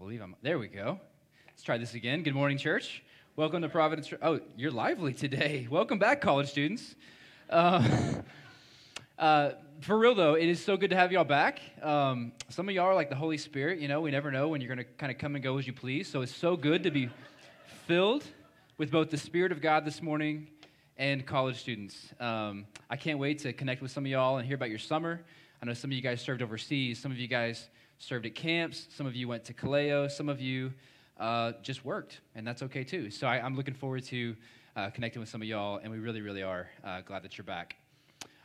believe I'm. There we go. Let's try this again. Good morning, church. Welcome to Providence. Oh, you're lively today. Welcome back, college students. Uh, uh, for real though, it is so good to have y'all back. Um, some of y'all are like the Holy Spirit. You know, we never know when you're going to kind of come and go as you please. So it's so good to be filled with both the Spirit of God this morning and college students. Um, I can't wait to connect with some of y'all and hear about your summer. I know some of you guys served overseas. Some of you guys served at camps. Some of you went to Kaleo. Some of you uh, just worked, and that's okay too. So I, am looking forward to uh, connecting with some of y'all, and we really, really are uh, glad that you're back.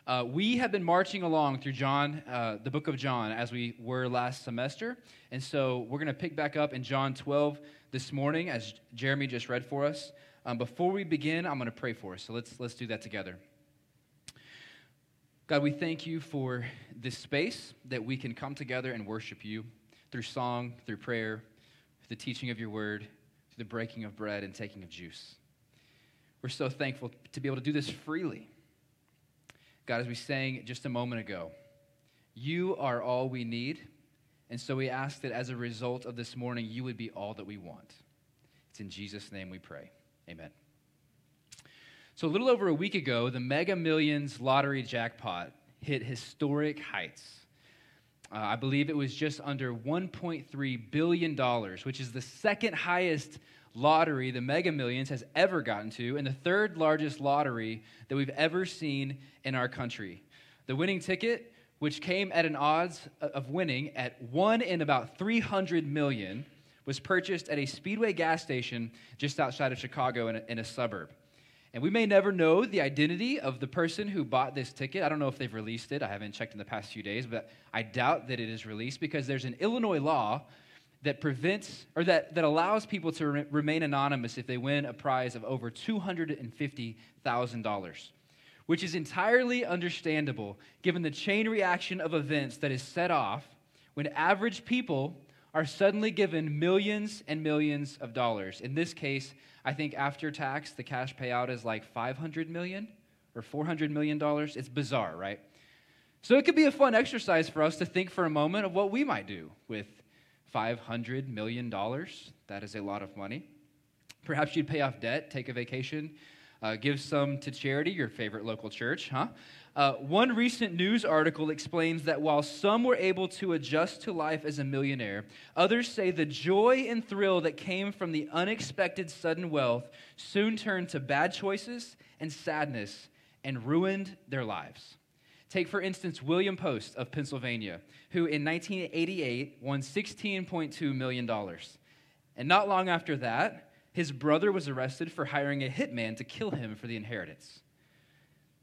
Uh, we have been marching along through John, uh, the book of John, as we were last semester. And so we're going to pick back up in John 12 this morning, as Jeremy just read for us. Um, before we begin, I'm going to pray for us. So let's, let's do that together. God, we thank you for this space that we can come together and worship you through song, through prayer, through the teaching of your word, through the breaking of bread and taking of juice. We're so thankful to be able to do this freely God, as we sang just a moment ago, you are all we need. And so we ask that as a result of this morning, you would be all that we want. It's in Jesus' name we pray. Amen. So, a little over a week ago, the Mega Millions lottery jackpot hit historic heights. Uh, I believe it was just under $1.3 billion, which is the second highest lottery the Mega Millions has ever gotten to, and the third largest lottery that we've ever seen in our country. The winning ticket, which came at an odds of winning at one in about 300 million, was purchased at a Speedway gas station just outside of Chicago in a, in a suburb. And we may never know the identity of the person who bought this ticket. I don't know if they've released it. I haven't checked in the past few days, but I doubt that it is released because there's an Illinois law that prevents or that, that allows people to re- remain anonymous if they win a prize of over $250,000, which is entirely understandable given the chain reaction of events that is set off when average people are suddenly given millions and millions of dollars. In this case, I think after tax, the cash payout is like 500 million or 400 million dollars. It's bizarre, right? So it could be a fun exercise for us to think for a moment of what we might do with $500 million. That is a lot of money. Perhaps you'd pay off debt, take a vacation, uh, give some to charity, your favorite local church, huh? Uh, one recent news article explains that while some were able to adjust to life as a millionaire, others say the joy and thrill that came from the unexpected sudden wealth soon turned to bad choices and sadness and ruined their lives. Take, for instance, William Post of Pennsylvania, who in 1988 won $16.2 million. And not long after that, his brother was arrested for hiring a hitman to kill him for the inheritance.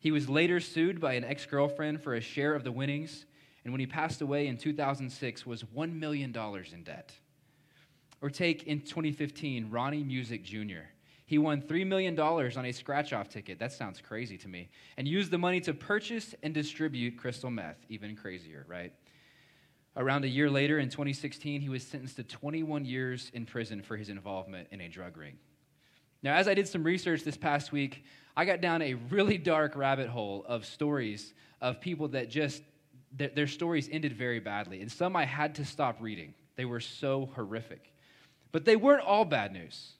He was later sued by an ex girlfriend for a share of the winnings, and when he passed away in 2006, was $1 million in debt. Or take in 2015 Ronnie Music Jr. He won $3 million on a scratch off ticket. That sounds crazy to me. And used the money to purchase and distribute crystal meth. Even crazier, right? Around a year later, in 2016, he was sentenced to 21 years in prison for his involvement in a drug ring. Now, as I did some research this past week, I got down a really dark rabbit hole of stories of people that just, their, stories ended very badly. And some I had to stop reading. They were so horrific. But they weren't all bad news.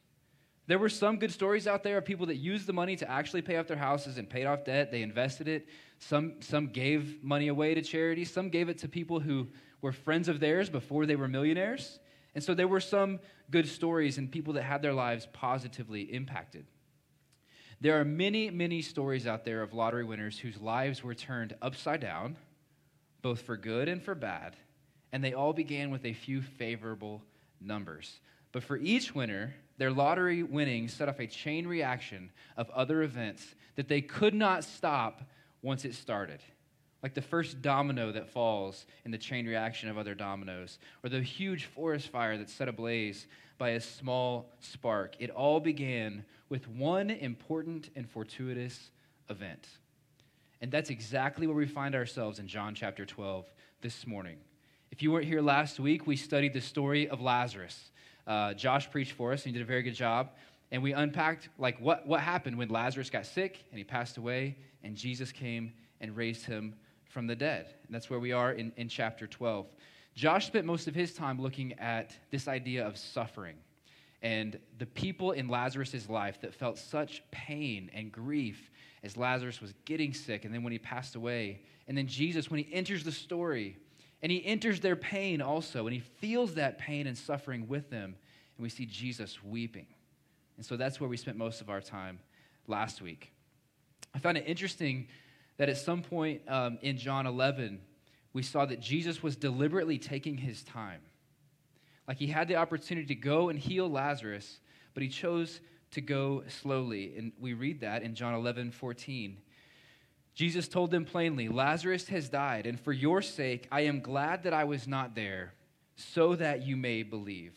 There were some good stories out there of people that used the money to actually pay off their houses and paid off debt. They invested it. Some, some gave money away to charity. Some gave it to people who were friends of theirs before they were millionaires. And so there were some good stories and people that had their lives positively impacted. There are many, many stories out there of lottery winners whose lives were turned upside down, both for good and for bad, and they all began with a few favorable numbers. But for each winner, their lottery winnings set off a chain reaction of other events that they could not stop once it started. Like the first domino that falls in the chain reaction of other dominoes, or the huge forest fire that's set ablaze by a small spark. It all began with one important and fortuitous event. And that's exactly where we find ourselves in John chapter 12 this morning. If you weren't here last week, we studied the story of Lazarus. Uh, Josh preached for us, and he did a very good job. And we unpacked like what, what happened when Lazarus got sick and he passed away, and Jesus came and raised him from the dead. And that's where we are in, in chapter 12. Josh spent most of his time looking at this idea of suffering and the people in Lazarus' life that felt such pain and grief as Lazarus was getting sick and then when he passed away. And then Jesus, when he enters the story, and he enters their pain also, and he feels that pain and suffering with them, and we see Jesus weeping. And so that's where we spent most of our time last week. I found it interesting that at some point um, in John 11, we saw that Jesus was deliberately taking his time. Like he had the opportunity to go and heal Lazarus, but he chose to go slowly. And we read that in John 11, 14. Jesus told them plainly, Lazarus has died, and for your sake I am glad that I was not there, so that you may believe.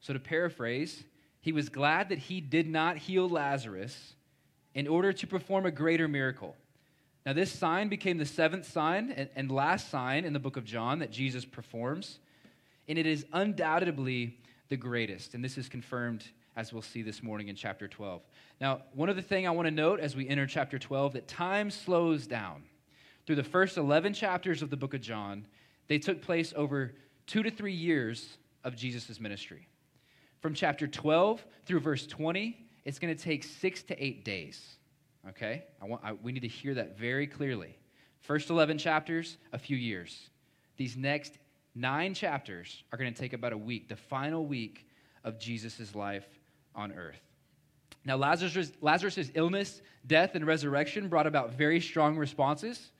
So, to paraphrase, he was glad that he did not heal Lazarus in order to perform a greater miracle. Now, this sign became the seventh sign and, last sign in the book of John that Jesus performs, and it is undoubtedly the greatest. And this is confirmed as we'll see this morning in chapter 12. Now, one other thing I want to note as we enter chapter 12 that time slows down. Through the first 11 chapters of the book of John, they took place over two to three years of Jesus' ministry. From chapter 12 through verse 20, it's going to take six to eight days. Okay? I want, I, we need to hear that very clearly. First 11 chapters, a few years. These next nine chapters are going to take about a week, the final week of Jesus' life on earth. Now, Lazarus' Lazarus' illness, death, and resurrection brought about very strong responses.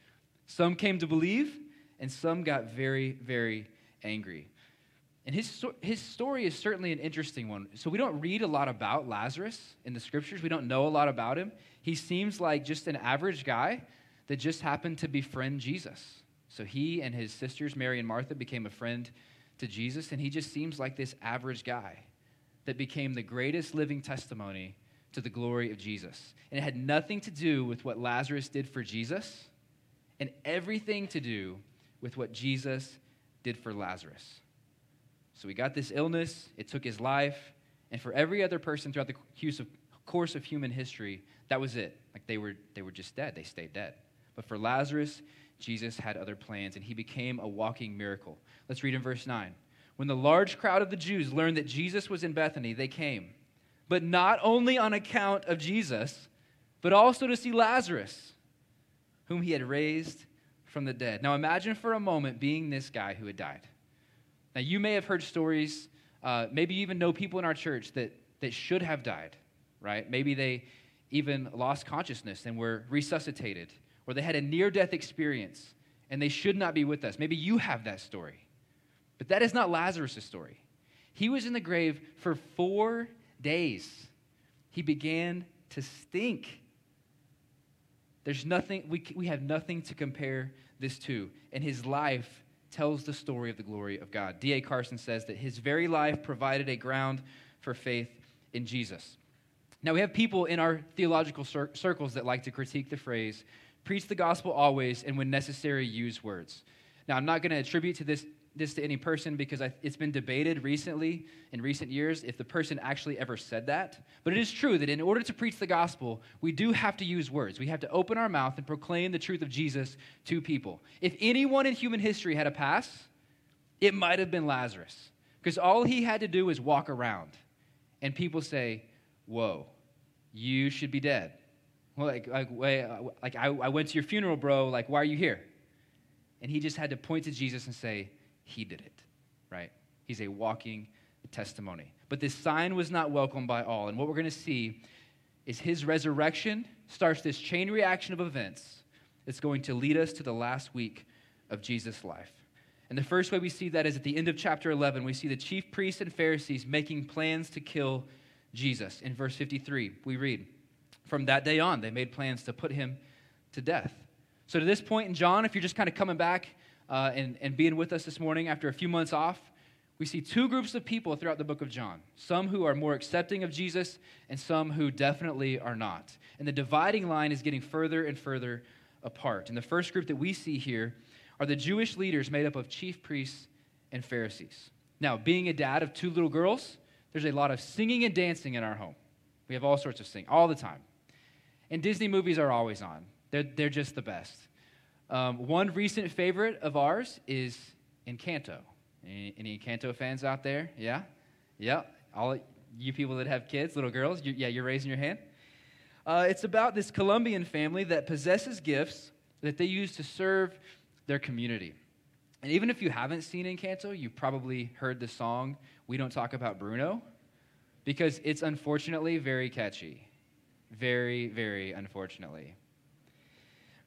Some came to believe, and some got very, very angry. And his, his story is certainly an interesting one. So, we don't read a lot about Lazarus in the scriptures. We don't know a lot about him. He seems like just an average guy that just happened to befriend Jesus. So, he and his sisters, Mary and Martha, became a friend to Jesus, and he just seems like this average guy that became the greatest living testimony to the glory of Jesus. And it had nothing to do with what Lazarus did for Jesus and everything to do with what Jesus did for Lazarus. So he got this illness, it took his life, and for every other person throughout the course of human history, that was it. Like they were, they were just dead, they stayed dead. But for Lazarus, Jesus had other plans, and he became a walking miracle. Let's read in verse 9. When the large crowd of the Jews learned that Jesus was in Bethany, they came, but not only on account of Jesus, but also to see Lazarus, whom he had raised from the dead. Now imagine for a moment being this guy who had died. Now you may have heard stories, uh, maybe you even know people in our church that, that should have died, right? Maybe they even lost consciousness and were resuscitated, or they had a near death experience and they should not be with us. Maybe you have that story. But that is not Lazarus' story. He was in the grave for four days. He began to stink. There's nothing, we, we have nothing to compare this to. And his life tells the story of the glory of God. D.A. Carson says that his very life provided a ground for faith in Jesus. Now, we have people in our theological cir- circles that like to critique the phrase, preach the gospel always, and when necessary, use words. Now, I'm not going to attribute to this this to any person because I, it's been debated recently in recent years if the person actually ever said that. But it is true that in order to preach the gospel, we do have to use words. We have to open our mouth and proclaim the truth of Jesus to people. If anyone in human history had a pass, it might have been Lazarus because all he had to do was walk around and people say, Whoa, you should be dead. Well, like, like, like I, I went to your funeral, bro. Like, why are you here? And he just had to point to Jesus and say, he did it, right? He's a walking testimony. But this sign was not welcomed by all. And what we're going to see is his resurrection starts this chain reaction of events that's going to lead us to the last week of Jesus' life. And the first way we see that is at the end of chapter 11, we see the chief priests and Pharisees making plans to kill Jesus. In verse 53, we read, From that day on, they made plans to put him to death. So, to this point in John, if you're just kind of coming back uh, and, and being with us this morning after a few months off, we see two groups of people throughout the book of John some who are more accepting of Jesus, and some who definitely are not. And the dividing line is getting further and further apart. And the first group that we see here are the Jewish leaders made up of chief priests and Pharisees. Now, being a dad of two little girls, there's a lot of singing and dancing in our home. We have all sorts of singing all the time. And Disney movies are always on, they're, they're just the best. Um, one recent favorite of ours is Encanto. Any, any Encanto fans out there? Yeah? Yeah? All you people that have kids, little girls, you, yeah, you're raising your hand. Uh, it's about this Colombian family that possesses gifts that they use to serve their community. And even if you haven't seen Encanto, you've probably heard the song We Don't Talk About Bruno, because it's unfortunately very catchy. Very, very unfortunately.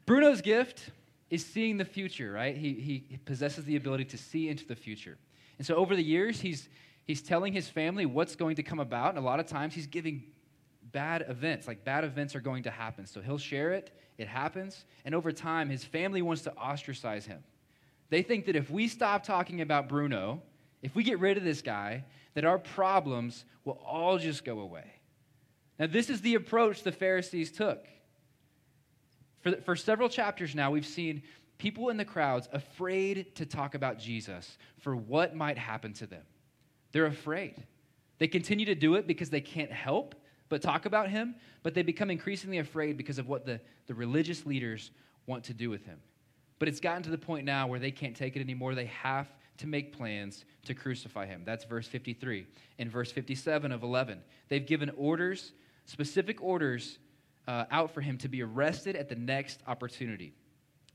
Bruno's gift is seeing the future, right? He, he possesses the ability to see into the future. And so over the years, he's, he's telling his family what's going to come about. And a lot of times, he's giving bad events, like bad events are going to happen. So he'll share it, it happens. And over time, his family wants to ostracize him. They think that if we stop talking about Bruno, if we get rid of this guy, that our problems will all just go away. Now, this is the approach the Pharisees took. For, for several chapters now, we've seen people in the crowds afraid to talk about Jesus for what might happen to them. They're afraid. They continue to do it because they can't help but talk about him, but they become increasingly afraid because of what the, the religious leaders want to do with him. But it's gotten to the point now where they can't take it anymore. They have to make plans to crucify him. That's verse 53. In verse 57 of 11, they've given orders, specific orders uh, out for him to be arrested at the next opportunity.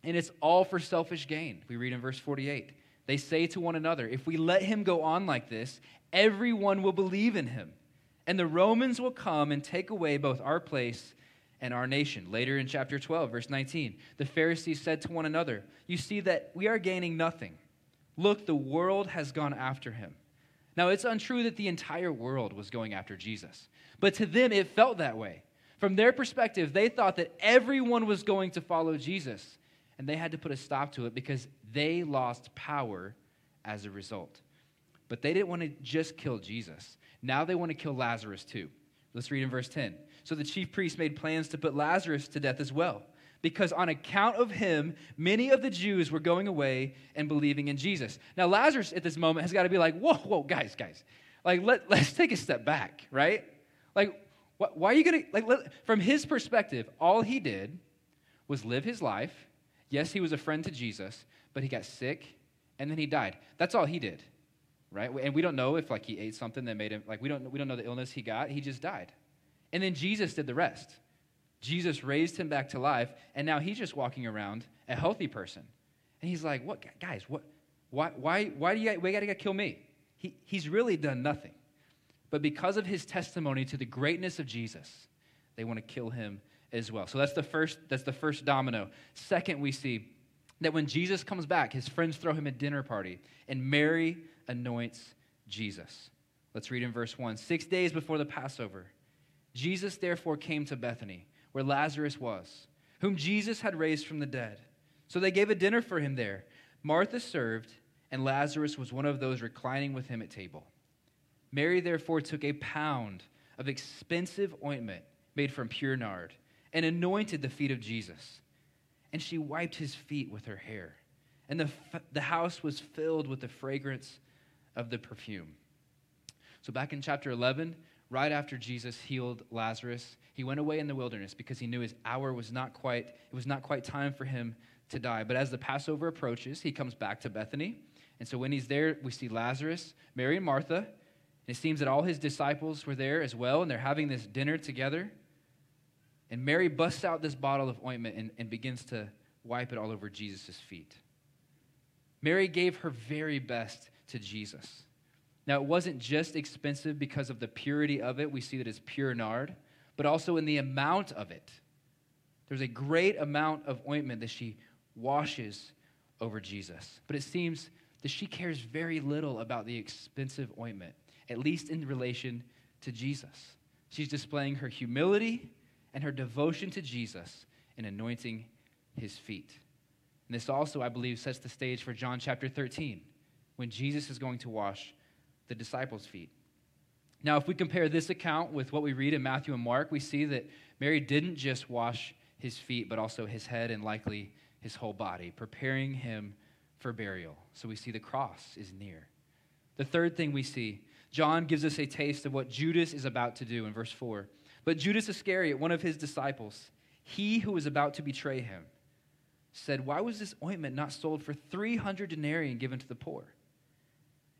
And it's all for selfish gain. We read in verse 48. They say to one another, If we let him go on like this, everyone will believe in him. And the Romans will come and take away both our place and our nation. Later in chapter 12, verse 19, the Pharisees said to one another, You see that we are gaining nothing. Look, the world has gone after him. Now, it's untrue that the entire world was going after Jesus, but to them it felt that way. From their perspective, they thought that everyone was going to follow Jesus, and they had to put a stop to it because they lost power as a result. But they didn't want to just kill Jesus. Now they want to kill Lazarus too. Let's read in verse 10. So the chief priests made plans to put Lazarus to death as well, because on account of him, many of the Jews were going away and believing in Jesus. Now, Lazarus at this moment has got to be like, whoa, whoa, guys, guys. Like, let, let's take a step back, right? Like, why are you going to, like, let, from his perspective, all he did was live his life. Yes, he was a friend to Jesus, but he got sick and then he died. That's all he did, right? And we don't know if, like, he ate something that made him, like, we don't, we don't know the illness he got. He just died. And then Jesus did the rest. Jesus raised him back to life, and now he's just walking around a healthy person. And he's like, what, guys, what, why, why, why do you, why you got to kill me? He, he's really done nothing. But because of his testimony to the greatness of Jesus, they want to kill him as well. So that's the first, that's the first domino. Second, we see that when Jesus comes back, his friends throw him a dinner party, and Mary anoints Jesus. Let's read in verse 1. Six days before the Passover, Jesus therefore came to Bethany, where Lazarus was, whom Jesus had raised from the dead. So they gave a dinner for him there. Martha served, and Lazarus was one of those reclining with him at table. Mary therefore took a pound of expensive ointment made from pure nard and anointed the feet of Jesus. And she wiped his feet with her hair. And the, the house was filled with the fragrance of the perfume. So, back in chapter 11, right after Jesus healed Lazarus, he went away in the wilderness because he knew his hour was not quite, it was not quite time for him to die. But as the Passover approaches, he comes back to Bethany. And so when he's there, we see Lazarus, Mary, and Martha, it seems that all his disciples were there as well, and they're having this dinner together. And Mary busts out this bottle of ointment and, and begins to wipe it all over Jesus' feet. Mary gave her very best to Jesus. Now, it wasn't just expensive because of the purity of it. We see that it's pure nard, but also in the amount of it. There's a great amount of ointment that she washes over Jesus. But it seems that she cares very little about the expensive ointment at least in relation to Jesus. She's displaying her humility and her devotion to Jesus in anointing his feet. And this also, I believe, sets the stage for John chapter 13, when Jesus is going to wash the disciples' feet. Now, if we compare this account with what we read in Matthew and Mark, we see that Mary didn't just wash his feet, but also his head and likely his whole body, preparing him for burial. So we see the cross is near. The third thing we see John gives us a taste of what Judas is about to do in verse 4. But Judas Iscariot, one of his disciples, he who was about to betray him, said, Why was this ointment not sold for 300 denarii and given to the poor?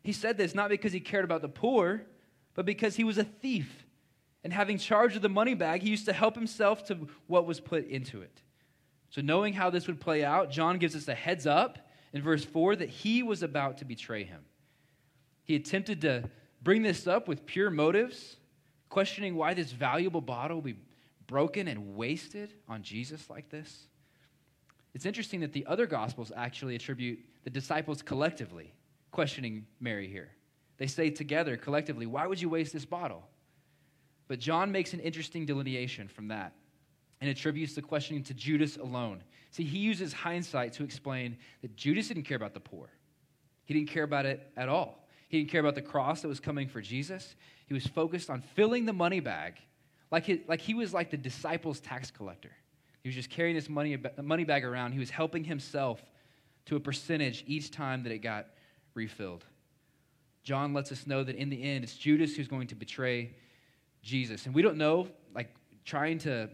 He said this not because he cared about the poor, but because he was a thief. And having charge of the money bag, he used to help himself to what was put into it. So, knowing how this would play out, John gives us a heads up in verse 4 that he was about to betray him. He attempted to bring this up with pure motives, questioning why this valuable bottle would be broken and wasted on Jesus like this. It's interesting that the other gospels actually attribute the disciples collectively questioning Mary here. They say together, collectively, Why would you waste this bottle? But John makes an interesting delineation from that and attributes the questioning to Judas alone. See, he uses hindsight to explain that Judas didn't care about the poor, he didn't care about it at all. He didn't care about the cross that was coming for Jesus. He was focused on filling the money bag like he, like he was like the disciples' tax collector. He was just carrying this money, money bag around. He was helping himself to a percentage each time that it got refilled. John lets us know that in the end, it's Judas who's going to betray Jesus. And we don't know, like, trying to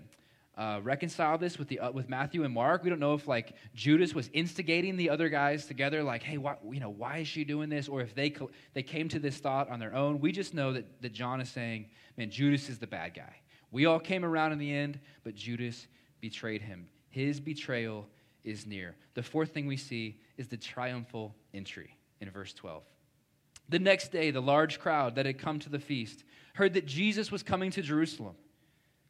uh, reconcile this with, the, uh, with Matthew and Mark. We don't know if, like, Judas was instigating the other guys together, like, hey, why, you know, why is she doing this? Or if they, they came to this thought on their own. We just know that, that John is saying, man, Judas is the bad guy. We all came around in the end, but Judas betrayed him. His betrayal is near. The fourth thing we see is the triumphal entry in verse 12. The next day, the large crowd that had come to the feast heard that Jesus was coming to Jerusalem.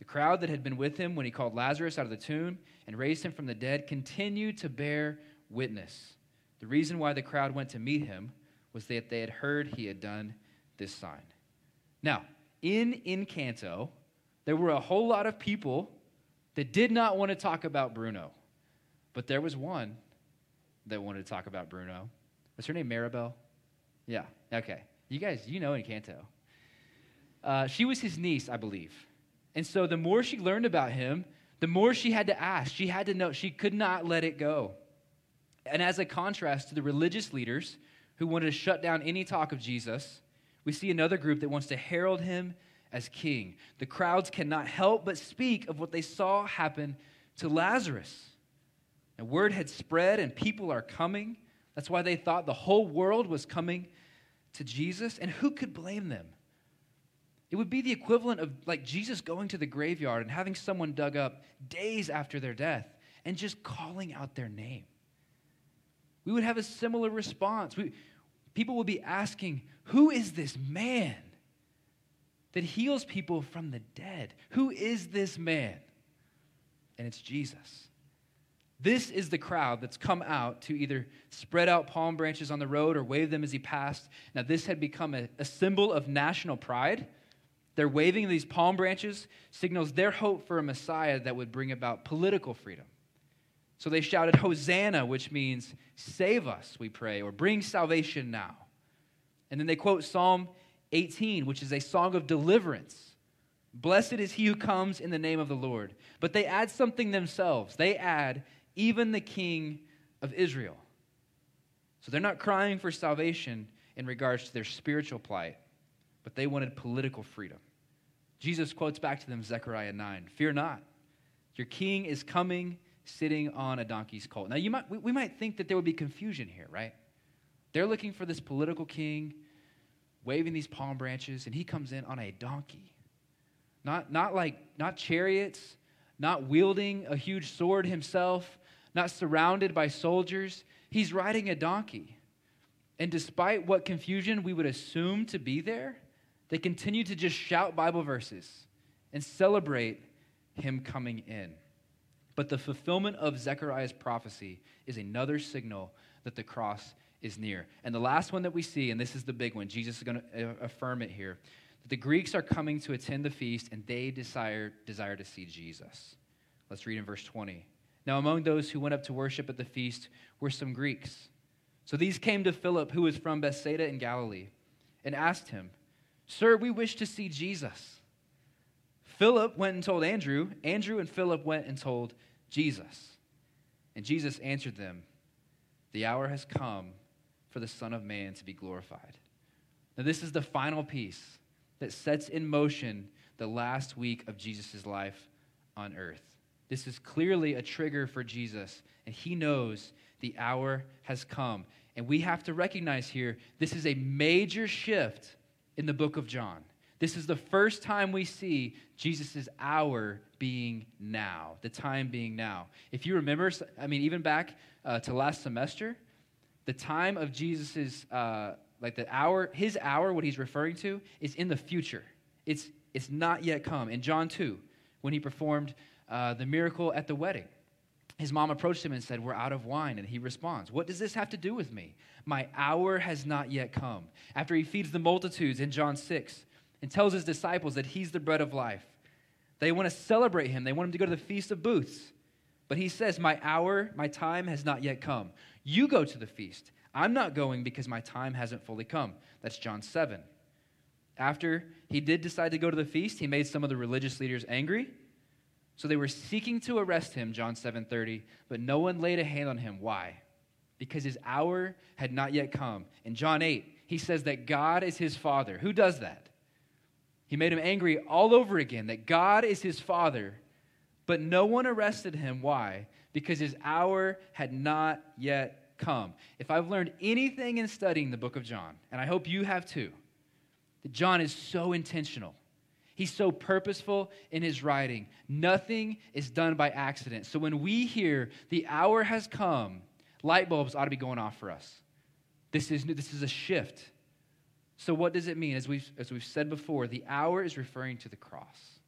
The crowd that had been with him when he called Lazarus out of the tomb and raised him from the dead continued to bear witness. The reason why the crowd went to meet him was that they had heard he had done this sign. Now, in Encanto, there were a whole lot of people that did not want to talk about Bruno, but there was one that wanted to talk about Bruno. Was her name Maribel? Yeah, okay. You guys, you know Encanto. Uh, she was his niece, I believe. And so the more she learned about him, the more she had to ask. She had to know. She could not let it go. And as a contrast to the religious leaders who wanted to shut down any talk of Jesus, we see another group that wants to herald him as king. The crowds cannot help but speak of what they saw happen to Lazarus. And word had spread, and people are coming. That's why they thought the whole world was coming to Jesus. And who could blame them? It would be the equivalent of like Jesus going to the graveyard and having someone dug up days after their death and just calling out their name. We would have a similar response. We, people would be asking, Who is this man that heals people from the dead? Who is this man? And it's Jesus. This is the crowd that's come out to either spread out palm branches on the road or wave them as he passed. Now, this had become a, a symbol of national pride. Their waving these palm branches signals their hope for a Messiah that would bring about political freedom. So they shouted, Hosanna, which means, Save us, we pray, or bring salvation now. And then they quote Psalm 18, which is a song of deliverance. Blessed is he who comes in the name of the Lord. But they add something themselves. They add, even the king of Israel. So they're not crying for salvation in regards to their spiritual plight, but they wanted political freedom. Jesus quotes back to them Zechariah 9 Fear not, your king is coming sitting on a donkey's colt. Now, you might, we, we might think that there would be confusion here, right? They're looking for this political king waving these palm branches, and he comes in on a donkey. Not, not like, not chariots, not wielding a huge sword himself, not surrounded by soldiers. He's riding a donkey. And despite what confusion we would assume to be there, they continue to just shout Bible verses and celebrate him coming in. But the fulfillment of Zechariah's prophecy is another signal that the cross is near. And the last one that we see, and this is the big one, Jesus is going to uh, affirm it here, that the Greeks are coming to attend the feast and they desire, desire to see Jesus. Let's read in verse 20. Now, among those who went up to worship at the feast were some Greeks. So these came to Philip, who was from Bethsaida in Galilee, and asked him, Sir, we wish to see Jesus. Philip went and told Andrew. Andrew and Philip went and told Jesus. And Jesus answered them, The hour has come for the Son of Man to be glorified. Now, this is the final piece that sets in motion the last week of Jesus' life on earth. This is clearly a trigger for Jesus, and he knows the hour has come. And we have to recognize here this is a major shift in the book of John. This is the first time we see Jesus' hour being now, the time being now. If you remember, I mean, even back uh, to last semester, the time of Jesus's, uh, like the hour, his hour, what he's referring to, is in the future. It's, it's not yet come. In John 2, when he performed uh, the miracle at the wedding, his mom approached him and said, We're out of wine. And he responds, What does this have to do with me? My hour has not yet come. After he feeds the multitudes in John 6 and tells his disciples that he's the bread of life, they want to celebrate him. They want him to go to the Feast of Booths. But he says, My hour, my time has not yet come. You go to the feast. I'm not going because my time hasn't fully come. That's John 7. After he did decide to go to the feast, he made some of the religious leaders angry. So they were seeking to arrest him, John 7:30, but no one laid a hand on him. Why? Because his hour had not yet come. In John 8, he says that God is his father. Who does that? He made him angry all over again that God is his father, but no one arrested him. Why? Because his hour had not yet come. If I've learned anything in studying the book of John, and I hope you have too, that John is so intentional. He's so purposeful in his writing. Nothing is done by accident. So when we hear the hour has come, light bulbs ought to be going off for us. This is, this is a shift. So, what does it mean? As we've, as we've said before, the hour is referring to the cross.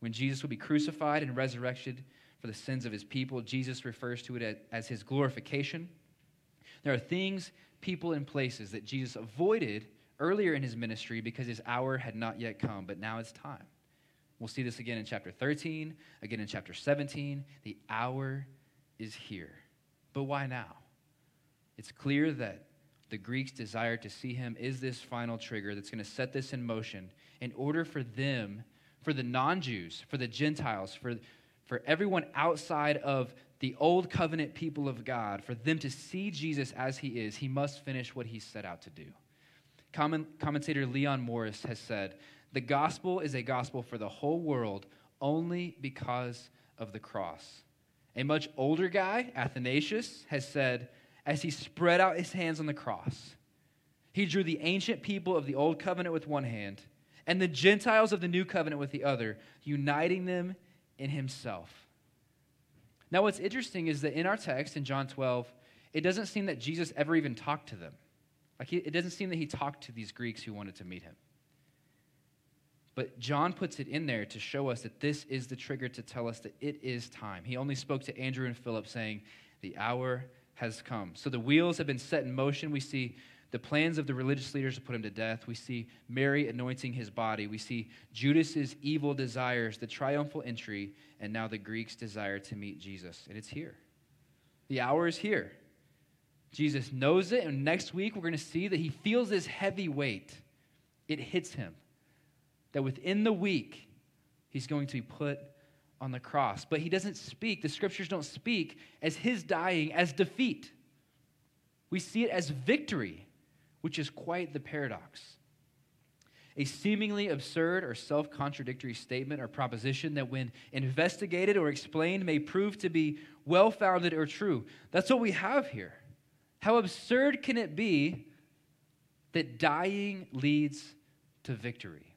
When Jesus will be crucified and resurrected for the sins of his people, Jesus refers to it as his glorification. There are things, people, and places that Jesus avoided earlier in his ministry because his hour had not yet come, but now it's time. We'll see this again in chapter 13, again in chapter 17. The hour is here. But why now? It's clear that the Greeks' desire to see him is this final trigger that's going to set this in motion in order for them, for the non Jews, for the Gentiles, for, for everyone outside of the old covenant people of God, for them to see Jesus as he is, he must finish what he set out to do. Comment, commentator Leon Morris has said the gospel is a gospel for the whole world only because of the cross. A much older guy, Athanasius, has said, as he spread out his hands on the cross, he drew the ancient people of the old covenant with one hand and the Gentiles of the new covenant with the other, uniting them in himself. Now, what's interesting is that in our text in John 12, it doesn't seem that Jesus ever even talked to them. Like, it doesn't seem that he talked to these Greeks who wanted to meet him. But John puts it in there to show us that this is the trigger to tell us that it is time. He only spoke to Andrew and Philip, saying, The hour has come. So the wheels have been set in motion. We see the plans of the religious leaders to put him to death. We see Mary anointing his body. We see Judas's evil desires, the triumphal entry, and now the Greeks' desire to meet Jesus. And it's here. The hour is here. Jesus knows it, and next week we're going to see that he feels this heavy weight. It hits him. That within the week, he's going to be put on the cross. But he doesn't speak, the scriptures don't speak as his dying as defeat. We see it as victory which is quite the paradox. A seemingly absurd or self contradictory statement or proposition that, when investigated or explained, may prove to be well founded or true. That's what we have here. How absurd can it be that dying leads to victory?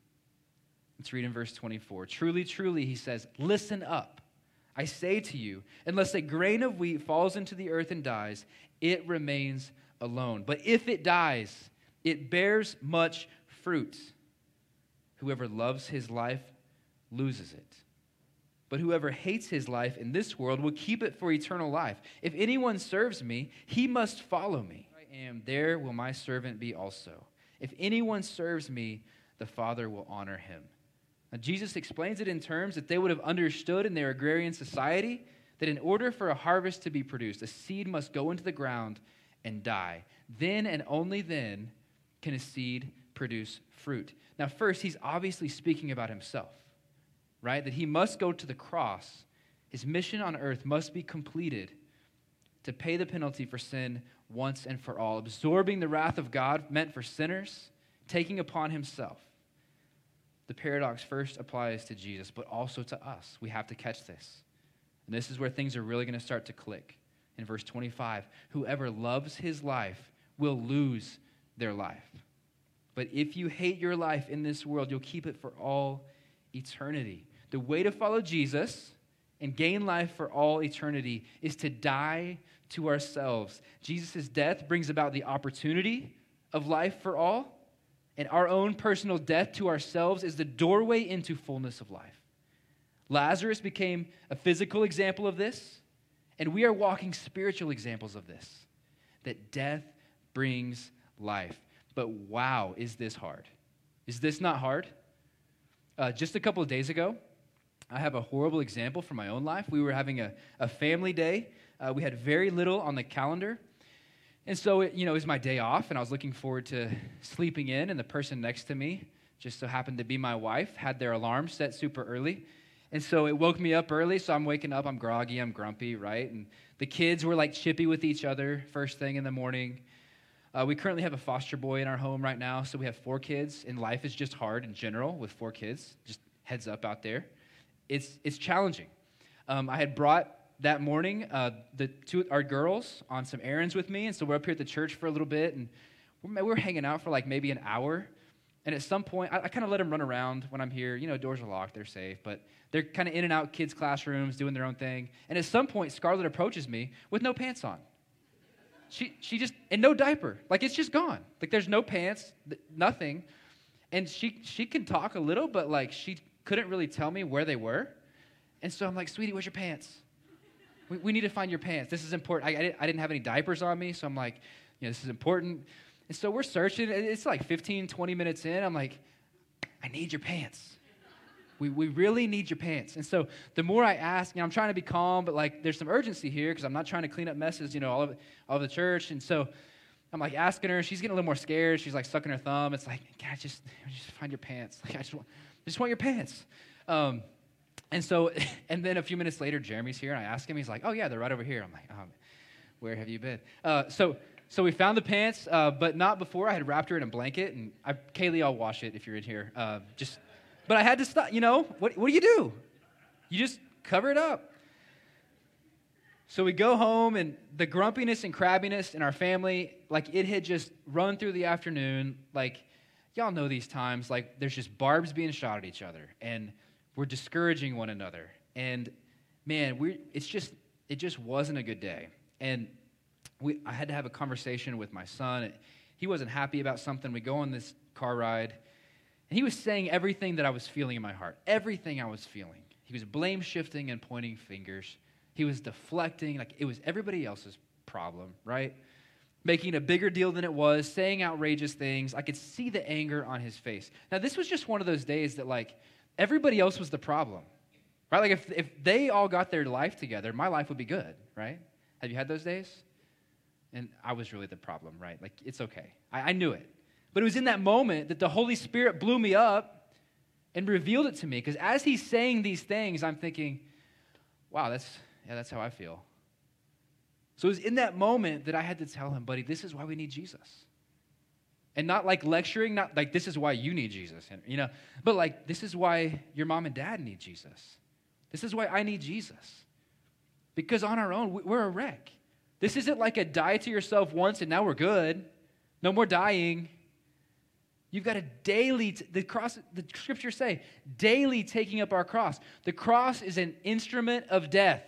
Let's read in verse 24. Truly, truly, he says, Listen up. I say to you, unless a grain of wheat falls into the earth and dies, it remains alone. But if it dies, it bears much fruit. Whoever loves his life loses it. But whoever hates his life in this world will keep it for eternal life. If anyone serves me, he must follow me. I am, there will my servant be also. If anyone serves me, the Father will honor him. Now, Jesus explains it in terms that they would have understood in their agrarian society that in order for a harvest to be produced, a seed must go into the ground and die. Then and only then can a seed produce fruit. Now, first, he's obviously speaking about himself, right? That he must go to the cross. His mission on earth must be completed to pay the penalty for sin once and for all, absorbing the wrath of God meant for sinners, taking upon himself. The paradox first applies to Jesus, but also to us. We have to catch this. And this is where things are really going to start to click. In verse 25, whoever loves his life will lose their life. But if you hate your life in this world, you'll keep it for all eternity. The way to follow Jesus and gain life for all eternity is to die to ourselves. Jesus' death brings about the opportunity of life for all, and our own personal death to ourselves is the doorway into fullness of life. Lazarus became a physical example of this, and we are walking spiritual examples of this that death brings life. But wow, is this hard? Is this not hard? Uh, just a couple of days ago, I have a horrible example from my own life. We were having a, a family day. Uh, we had very little on the calendar. And so, it, you know, it was my day off, and I was looking forward to sleeping in, and the person next to me, just so happened to be my wife, had their alarm set super early. And so it woke me up early, so I'm waking up, I'm groggy, I'm grumpy, right? And the kids were like chippy with each other first thing in the morning. Uh, we currently have a foster boy in our home right now, so we have four kids, and life is just hard in general with four kids. Just heads up out there. It's, it's challenging. Um, I had brought that morning uh, the two, our girls on some errands with me, and so we're up here at the church for a little bit, and we're, we're hanging out for like maybe an hour. And at some point, I, I kind of let them run around when I'm here. You know, doors are locked, they're safe, but they're kind of in and out kids' classrooms doing their own thing. And at some point, Scarlett approaches me with no pants on. She, she just, and no diaper. Like it's just gone. Like there's no pants, nothing. And she, she can talk a little, but like she couldn't really tell me where they were. And so I'm like, sweetie, where's your pants? We, we need to find your pants. This is important. I, I, didn't, I didn't have any diapers on me, so I'm like, you know, this is important. And so we're searching. It's like 15, 20 minutes in. I'm like, I need your pants. We, we really need your pants. And so the more I ask, you know, I'm trying to be calm, but like there's some urgency here because I'm not trying to clean up messes, you know, all of, all of the church. And so I'm like asking her, she's getting a little more scared. She's like sucking her thumb. It's like, God, just, just find your pants. Like, I just want, I just want your pants. Um, and so, and then a few minutes later, Jeremy's here, and I ask him, he's like, oh, yeah, they're right over here. I'm like, um, where have you been? Uh, so, so we found the pants, uh, but not before I had wrapped her in a blanket. And I, Kaylee, I'll wash it if you're in here. Uh, just but I had to stop. You know, what, what do you do? You just cover it up. So we go home, and the grumpiness and crabbiness in our family, like it had just run through the afternoon. Like, y'all know these times, like there's just barbs being shot at each other, and we're discouraging one another. And man, we it's just it just wasn't a good day. And we I had to have a conversation with my son. He wasn't happy about something. We go on this car ride, and he was saying everything that I was feeling in my heart, everything I was feeling. He was blame shifting and pointing fingers. He was deflecting, like it was everybody else's problem, right? Making a bigger deal than it was, saying outrageous things. I could see the anger on his face. Now, this was just one of those days that, like, everybody else was the problem, right? Like, if, if they all got their life together, my life would be good, right? Have you had those days? And I was really the problem, right? Like, it's okay. I, I knew it. But it was in that moment that the Holy Spirit blew me up and revealed it to me. Because as he's saying these things, I'm thinking, wow, that's, yeah, that's how I feel. So it was in that moment that I had to tell him, buddy, this is why we need Jesus. And not like lecturing, not like this is why you need Jesus, you know, but like this is why your mom and dad need Jesus. This is why I need Jesus. Because on our own, we're a wreck. This isn't like a die to yourself once and now we're good. No more dying. You've got to daily, t- the cross, the scriptures say, daily taking up our cross. The cross is an instrument of death.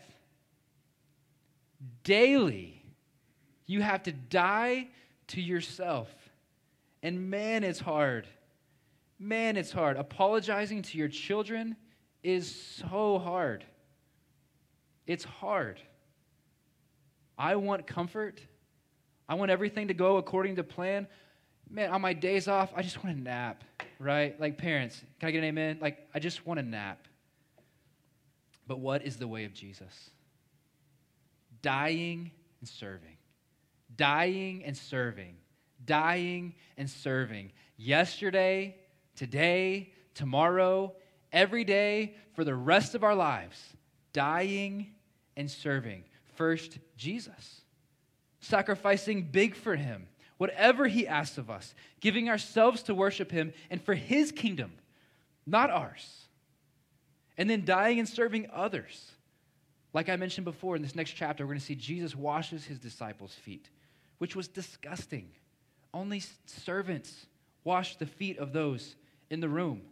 Daily, you have to die to yourself. And man, it's hard. Man, it's hard. Apologizing to your children is so hard. It's hard. I want comfort. I want everything to go according to plan man, on my days off, I just want a nap, right? Like parents, can I get an amen? Like, I just want a nap. But what is the way of Jesus? Dying and serving. dying and serving, dying and serving. Yesterday, today, tomorrow, every day for the rest of our lives, dying and serving. First, Jesus, sacrificing big for him, whatever he asks of us, giving ourselves to worship him and for his kingdom, not ours. And then dying and serving others. Like I mentioned before, in this next chapter, we're going to see Jesus washes his disciples' feet, which was disgusting. Only servants wash the feet of those in the room.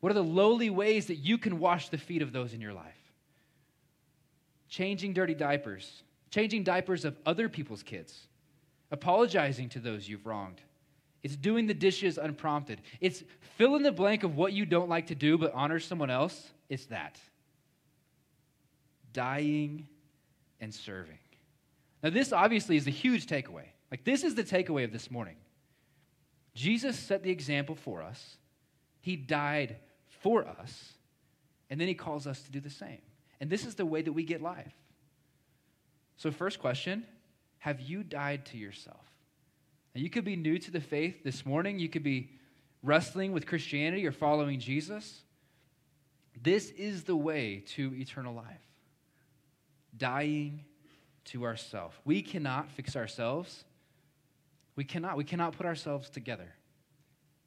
What are the lowly ways that you can wash the feet of those in your life? Changing dirty diapers, changing diapers of other people's kids, apologizing to those you've wronged. It's doing the dishes unprompted. It's fill in the blank of what you don't like to do but honor someone else. It's that. Dying and serving. Now, this obviously is a huge takeaway. Like, this is the takeaway of this morning. Jesus set the example for us, He died for us, and then he calls us to do the same. And this is the way that we get life. So, first question Have you died to yourself? Now, you could be new to the faith this morning, you could be wrestling with Christianity or following Jesus. This is the way to eternal life dying to ourselves. We cannot fix ourselves. We cannot. We cannot put ourselves together.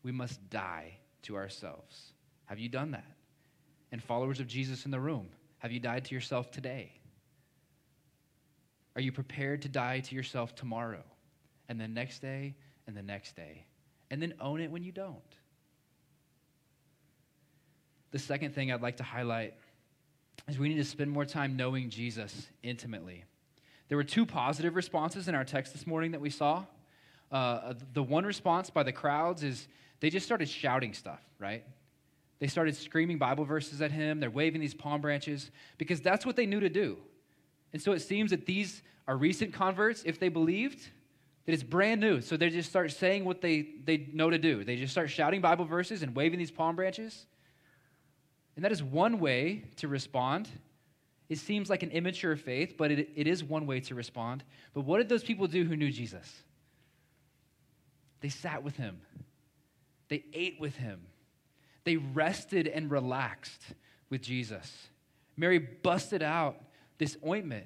We must die to ourselves. Have you done that? And followers of Jesus in the room, have you died to yourself today? Are you prepared to die to yourself tomorrow and the next day and the next day? And then own it when you don't. The second thing I'd like to highlight is we need to spend more time knowing Jesus intimately. There were two positive responses in our text this morning that we saw. Uh, the one response by the crowds is they just started shouting stuff, right? They started screaming Bible verses at him. They're waving these palm branches because that's what they knew to do. And so it seems that these are recent converts, if they believed, that it's brand new. So they just start saying what they, they know to do. They just start shouting Bible verses and waving these palm branches. And that is one way to respond. It seems like an immature faith, but it, it is one way to respond. But what did those people do who knew Jesus? They sat with him, they ate with him, they rested and relaxed with Jesus. Mary busted out this ointment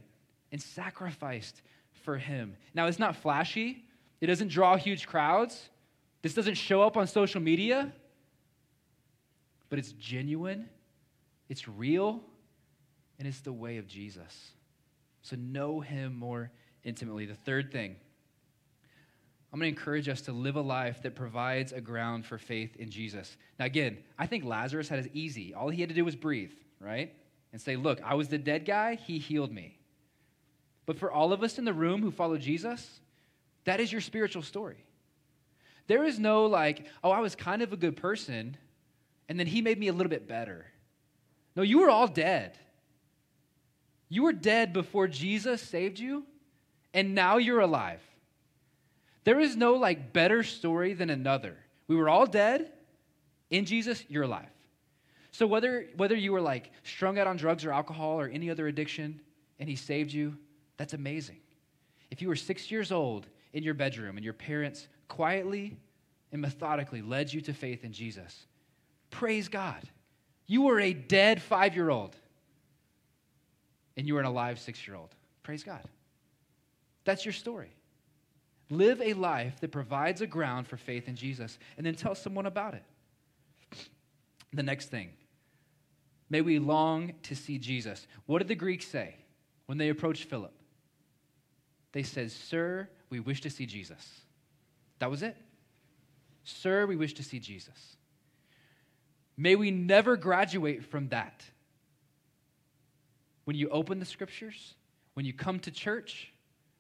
and sacrificed for him. Now, it's not flashy, it doesn't draw huge crowds, this doesn't show up on social media, but it's genuine, it's real, and it's the way of Jesus. So, know him more intimately. The third thing I'm going to encourage us to live a life that provides a ground for faith in Jesus. Now, again, I think Lazarus had it easy. All he had to do was breathe, right? And say, Look, I was the dead guy, he healed me. But for all of us in the room who follow Jesus, that is your spiritual story. There is no like, oh, I was kind of a good person, and then he made me a little bit better. No, you were all dead. You were dead before Jesus saved you, and now you're alive. There is no like better story than another. We were all dead. In Jesus, you're alive. So whether whether you were like strung out on drugs or alcohol or any other addiction and he saved you, that's amazing. If you were 6 years old in your bedroom and your parents quietly and methodically led you to faith in Jesus, praise God. You were a dead 5-year-old and you were an alive 6-year-old. Praise God. That's your story. Live a life that provides a ground for faith in Jesus, and then tell someone about it. The next thing, may we long to see Jesus. What did the Greeks say when they approached Philip? They said, Sir, we wish to see Jesus. That was it. Sir, we wish to see Jesus. May we never graduate from that. When you open the scriptures, when you come to church,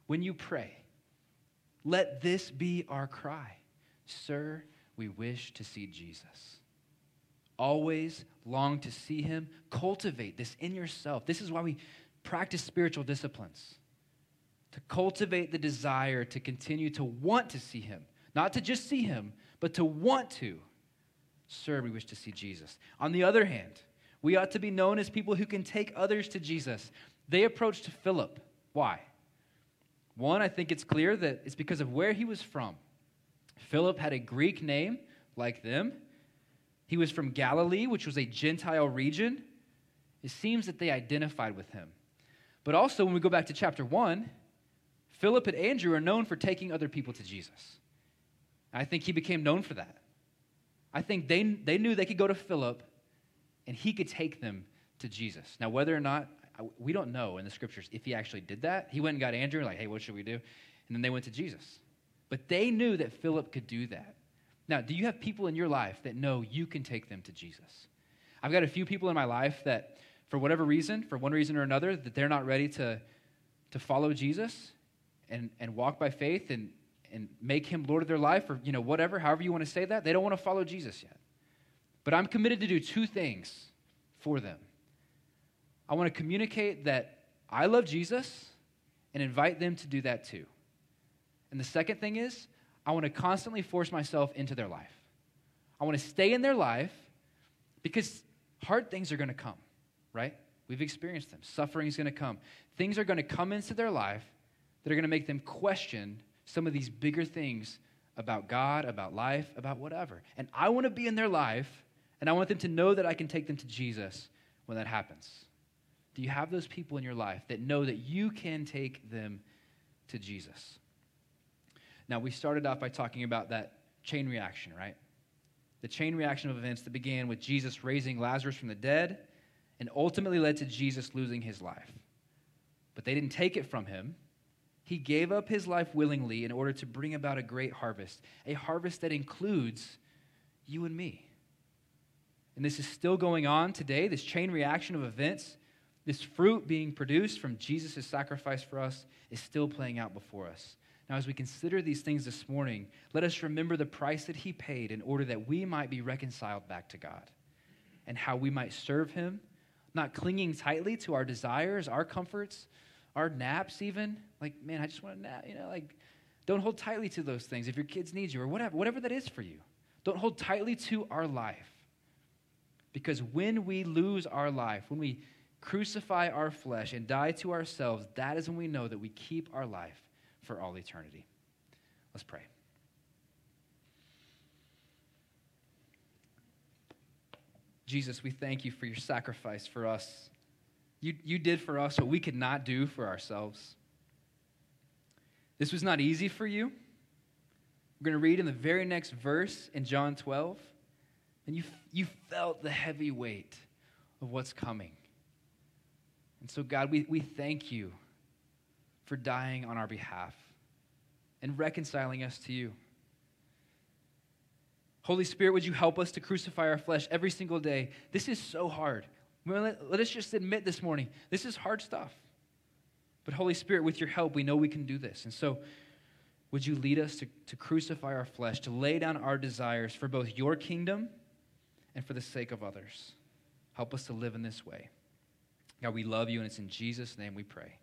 when you pray, let this be our cry Sir, we wish to see Jesus. Always long to see him. Cultivate this in yourself. This is why we practice spiritual disciplines to cultivate the desire to continue to want to see him, not to just see him, but to want to. Sir, we wish to see Jesus. On the other hand, we ought to be known as people who can take others to Jesus. They approached Philip. Why? One, I think it's clear that it's because of where he was from. Philip had a Greek name like them. He was from Galilee, which was a Gentile region. It seems that they identified with him. But also, when we go back to chapter 1, Philip and Andrew are known for taking other people to Jesus. I think he became known for that. I think they, they knew they could go to Philip and he could take them to Jesus. Now, whether or not, we don't know in the scriptures if he actually did that. He went and got Andrew, like, hey, what should we do? And then they went to Jesus. But they knew that Philip could do that. Now, do you have people in your life that know you can take them to Jesus? I've got a few people in my life that, for whatever reason, for one reason or another, that they're not ready to, to follow Jesus and, and walk by faith and, and make him Lord of their life or, you know, whatever, however you want to say that. They don't want to follow Jesus yet. But I'm committed to do two things for them. I want to communicate that I love Jesus and invite them to do that too. And the second thing is, I want to constantly force myself into their life. I want to stay in their life because hard things are going to come, right? We've experienced them. Suffering is going to come. Things are going to come into their life that are going to make them question some of these bigger things about God, about life, about whatever. And I want to be in their life, and I want them to know that I can take them to Jesus when that happens. Do you have those people in your life that know that you can take them to Jesus? Now, we started off by talking about that chain reaction, right? The chain reaction of events that began with Jesus raising Lazarus from the dead and ultimately led to Jesus losing his life. But they didn't take it from him. He gave up his life willingly in order to bring about a great harvest, a harvest that includes you and me. And this is still going on today, this chain reaction of events, this fruit being produced from Jesus' sacrifice for us is still playing out before us. Now, as we consider these things this morning, let us remember the price that he paid in order that we might be reconciled back to God and how we might serve him, not clinging tightly to our desires, our comforts, our naps, even. Like, man, I just want to nap. You know, like, don't hold tightly to those things if your kids need you or whatever, whatever that is for you. Don't hold tightly to our life. Because when we lose our life, when we crucify our flesh and die to ourselves, that is when we know that we keep our life for all eternity. Let's pray. Jesus, we thank you for your sacrifice for us. You, you did for us what we could not do for ourselves. This was not easy for you. We're going to read in the very next verse in John 12, and you, you felt the heavy weight of what's coming. And so, God, we, we thank you for dying on our behalf and reconciling us to you. Holy Spirit, would you help us to crucify our flesh every single day? This is so hard. Let, let us just admit this morning this is hard stuff. But, Holy Spirit, with your help, we know we can do this. And so, would you lead us to, to crucify our flesh, to lay down our desires for both your kingdom and for the sake of others? Help us to live in this way. God, we love you, and it's in Jesus' name we pray.